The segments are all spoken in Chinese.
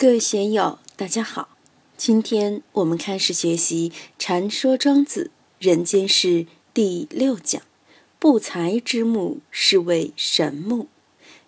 各位学友，大家好！今天我们开始学习《禅说庄子人间世》第六讲“不才之木是为神木”。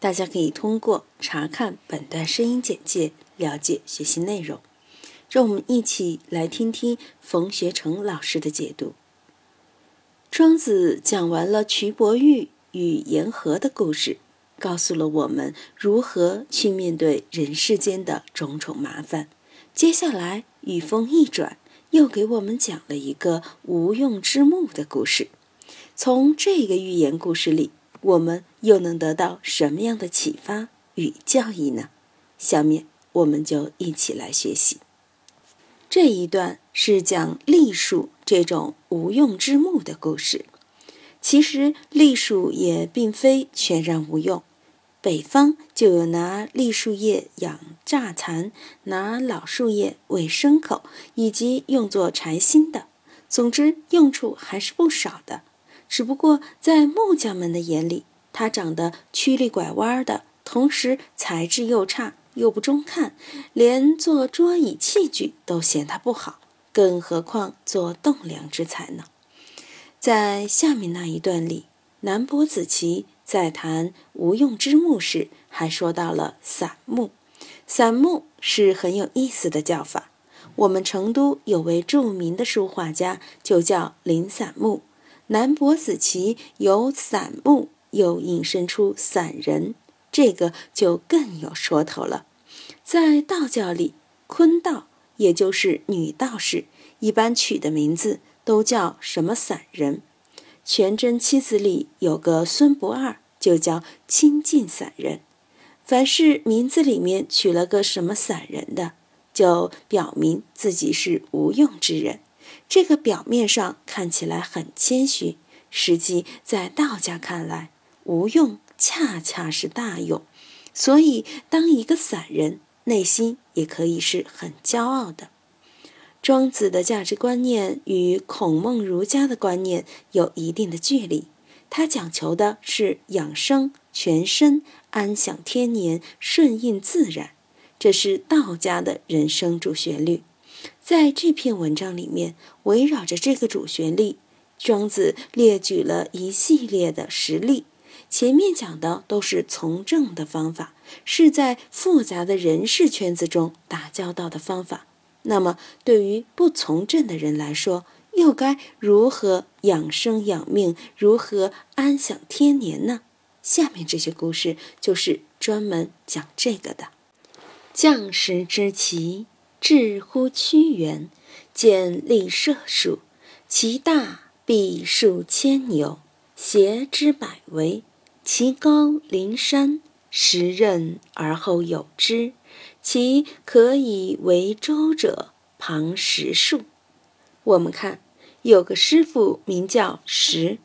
大家可以通过查看本段声音简介了解学习内容。让我们一起来听听冯学成老师的解读。庄子讲完了瞿伯玉与言和的故事。告诉了我们如何去面对人世间的种种麻烦。接下来语风一转，又给我们讲了一个无用之木的故事。从这个寓言故事里，我们又能得到什么样的启发与教益呢？下面我们就一起来学习。这一段是讲栗树这种无用之木的故事。其实栗树也并非全然无用。北方就有拿栗树叶养榨蚕，拿老树叶喂牲口，以及用作柴薪的。总之，用处还是不少的。只不过在木匠们的眼里，它长得曲里拐弯的，同时材质又差又不中看，连做桌椅器具都嫌它不好，更何况做栋梁之材呢？在下面那一段里，南伯子期。在谈无用之木时，还说到了散木。散木是很有意思的叫法。我们成都有位著名的书画家，就叫林散木。南伯子期由散木又引申出散人，这个就更有说头了。在道教里，坤道也就是女道士，一般取的名字都叫什么散人。全真七子里有个孙不二，就叫清净散人。凡是名字里面取了个什么散人的，就表明自己是无用之人。这个表面上看起来很谦虚，实际在道家看来，无用恰恰是大用。所以，当一个散人，内心也可以是很骄傲的。庄子的价值观念与孔孟儒家的观念有一定的距离，他讲求的是养生、全身安享天年、顺应自然，这是道家的人生主旋律。在这篇文章里面，围绕着这个主旋律，庄子列举了一系列的实例。前面讲的都是从政的方法，是在复杂的人事圈子中打交道的方法。那么，对于不从政的人来说，又该如何养生养命，如何安享天年呢？下面这些故事就是专门讲这个的。将士之奇，至乎屈原，见立射树，其大必数千牛，斜之百围，其高临山，时任而后有之。其可以为舟者，旁十树。我们看，有个师傅名叫石，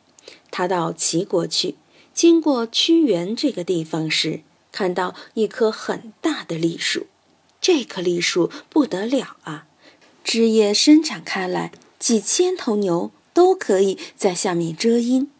他到齐国去，经过屈原这个地方时，看到一棵很大的栗树。这棵栗树不得了啊，枝叶伸展开来，几千头牛都可以在下面遮阴。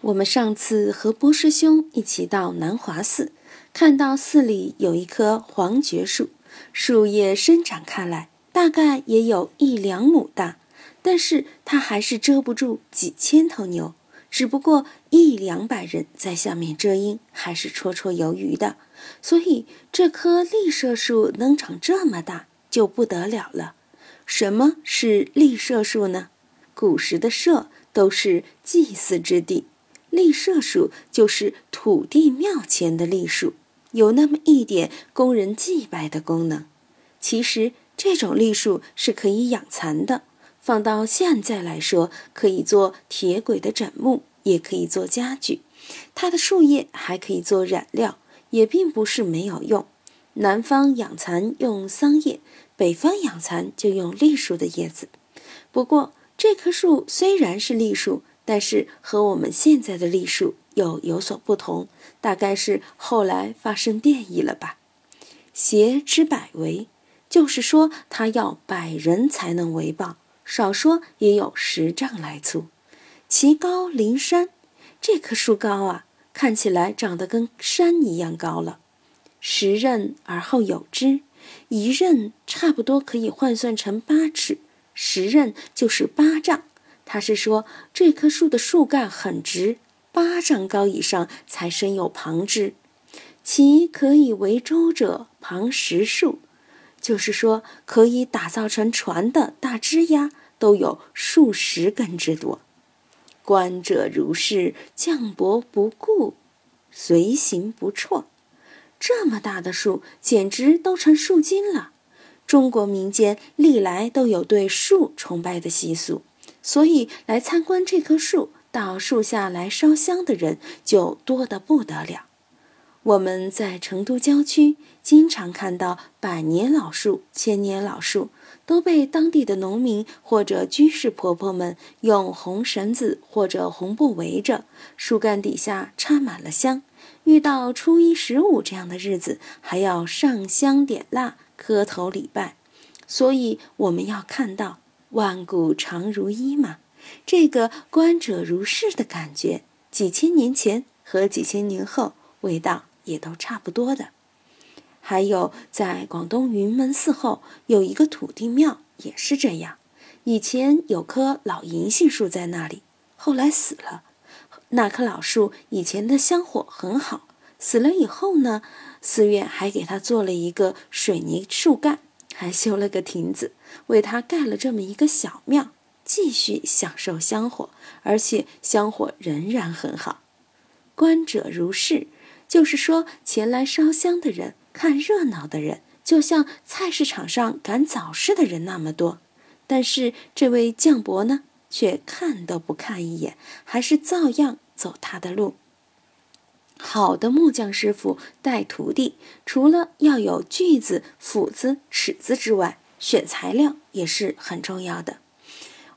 我们上次和波师兄一起到南华寺。看到寺里有一棵黄桷树，树叶伸展开来，大概也有一两亩大，但是它还是遮不住几千头牛。只不过一两百人在下面遮阴，还是绰绰有余的。所以这棵栗射树能长这么大，就不得了了。什么是栗射树呢？古时的社都是祭祀之地，栗射树就是土地庙前的栗树。有那么一点供人祭拜的功能。其实这种栗树是可以养蚕的，放到现在来说，可以做铁轨的枕木，也可以做家具。它的树叶还可以做染料，也并不是没有用。南方养蚕用桑叶，北方养蚕就用栗树的叶子。不过这棵树虽然是栗树，但是和我们现在的栗树。又有所不同，大概是后来发生变异了吧。斜之百围，就是说它要百人才能围抱，少说也有十丈来粗。其高临山，这棵树高啊，看起来长得跟山一样高了。十仞而后有之，一仞差不多可以换算成八尺，十仞就是八丈。他是说这棵树的树干很直，八丈高以上才生有旁枝。其可以为舟者，旁十树，就是说可以打造成船的大枝丫都有数十根之多。观者如是，降伯不顾，随行不辍。这么大的树，简直都成树精了。中国民间历来都有对树崇拜的习俗。所以，来参观这棵树、到树下来烧香的人就多得不得了。我们在成都郊区经常看到百年老树、千年老树，都被当地的农民或者居士婆婆们用红绳子或者红布围着，树干底下插满了香。遇到初一十五这样的日子，还要上香点蜡、磕头礼拜。所以，我们要看到。万古长如一嘛，这个观者如是的感觉，几千年前和几千年后味道也都差不多的。还有在广东云门寺后有一个土地庙，也是这样。以前有棵老银杏树在那里，后来死了。那棵老树以前的香火很好，死了以后呢，寺院还给它做了一个水泥树干。还修了个亭子，为他盖了这么一个小庙，继续享受香火，而且香火仍然很好。观者如是，就是说前来烧香的人、看热闹的人，就像菜市场上赶早市的人那么多。但是这位将伯呢，却看都不看一眼，还是照样走他的路。好的木匠师傅带徒弟，除了要有锯子、斧子、尺子之外，选材料也是很重要的。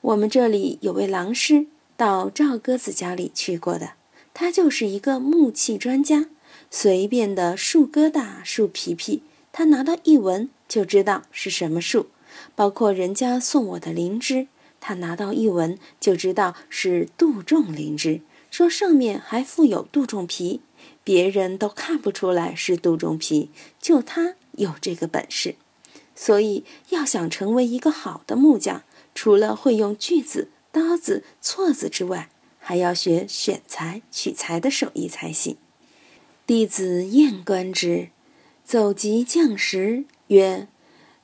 我们这里有位郎师到赵鸽子家里去过的，他就是一个木器专家。随便的树疙瘩、树皮皮，他拿到一闻就知道是什么树。包括人家送我的灵芝，他拿到一闻就知道是杜仲灵芝，说上面还附有杜仲皮。别人都看不出来是杜仲皮，就他有这个本事。所以，要想成为一个好的木匠，除了会用锯子、刀子、锉子之外，还要学选材、取材的手艺才行。弟子燕观之，走及匠时曰：“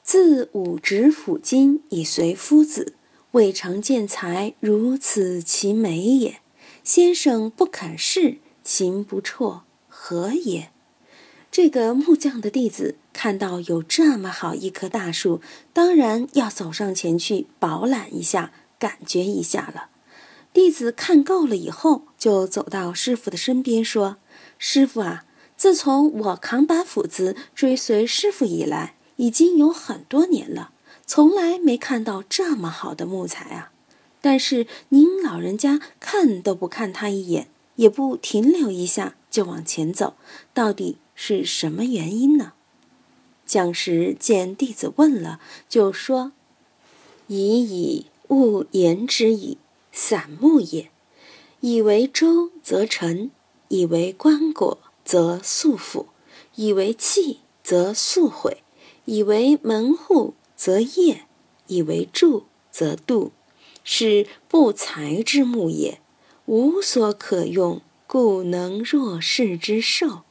自五指斧金以随夫子，未尝见才如此其美也。先生不肯试，行不辍。”何也？这个木匠的弟子看到有这么好一棵大树，当然要走上前去饱览一下，感觉一下了。弟子看够了以后，就走到师傅的身边说：“师傅啊，自从我扛把斧子追随师傅以来，已经有很多年了，从来没看到这么好的木材啊。但是您老人家看都不看他一眼，也不停留一下。”就往前走，到底是什么原因呢？讲时见弟子问了，就说：“以以物言之矣。散木也。以为舟则沉，以为棺椁则速腐，以为器则速毁，以为门户则业，以为柱则度，是不才之木也，无所可用。”故能若是之寿。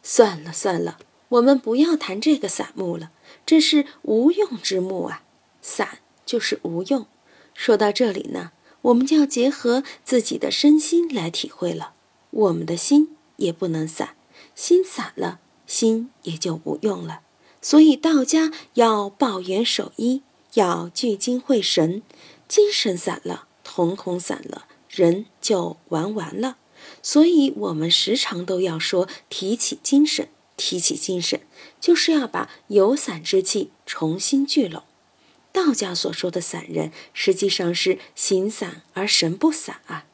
算了算了，我们不要谈这个散木了，这是无用之木啊！散就是无用。说到这里呢，我们就要结合自己的身心来体会了。我们的心也不能散，心散了，心也就无用了。所以道家要抱元守一，要聚精会神。精神散了，瞳孔散了，人就玩完了。所以，我们时常都要说提起精神，提起精神，就是要把有散之气重新聚拢。道家所说的散人，实际上是形散而神不散啊。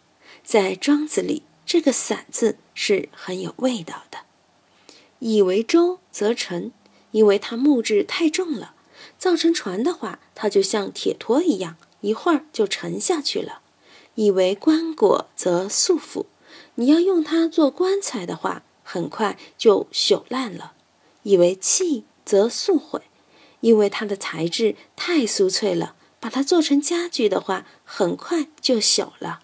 在庄子里，这个“散”字是很有味道的。以为舟则沉，因为它木质太重了，造成船的话，它就像铁托一样，一会儿就沉下去了。以为棺椁则速腐。你要用它做棺材的话，很快就朽烂了。以为器则速毁，因为它的材质太酥脆了。把它做成家具的话，很快就朽了。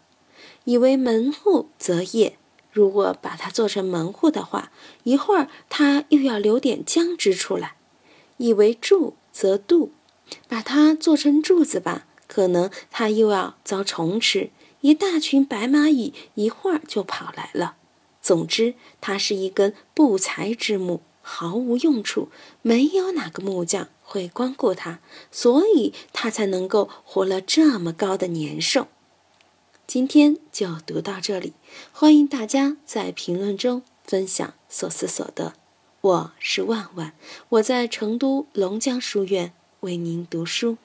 以为门户则业，如果把它做成门户的话，一会儿它又要留点浆汁出来。以为柱则蠹，把它做成柱子吧，可能它又要遭虫吃。一大群白蚂蚁一会儿就跑来了。总之，它是一根不才之木，毫无用处，没有哪个木匠。会光顾他，所以他才能够活了这么高的年寿。今天就读到这里，欢迎大家在评论中分享所思所得。我是万万，我在成都龙江书院为您读书。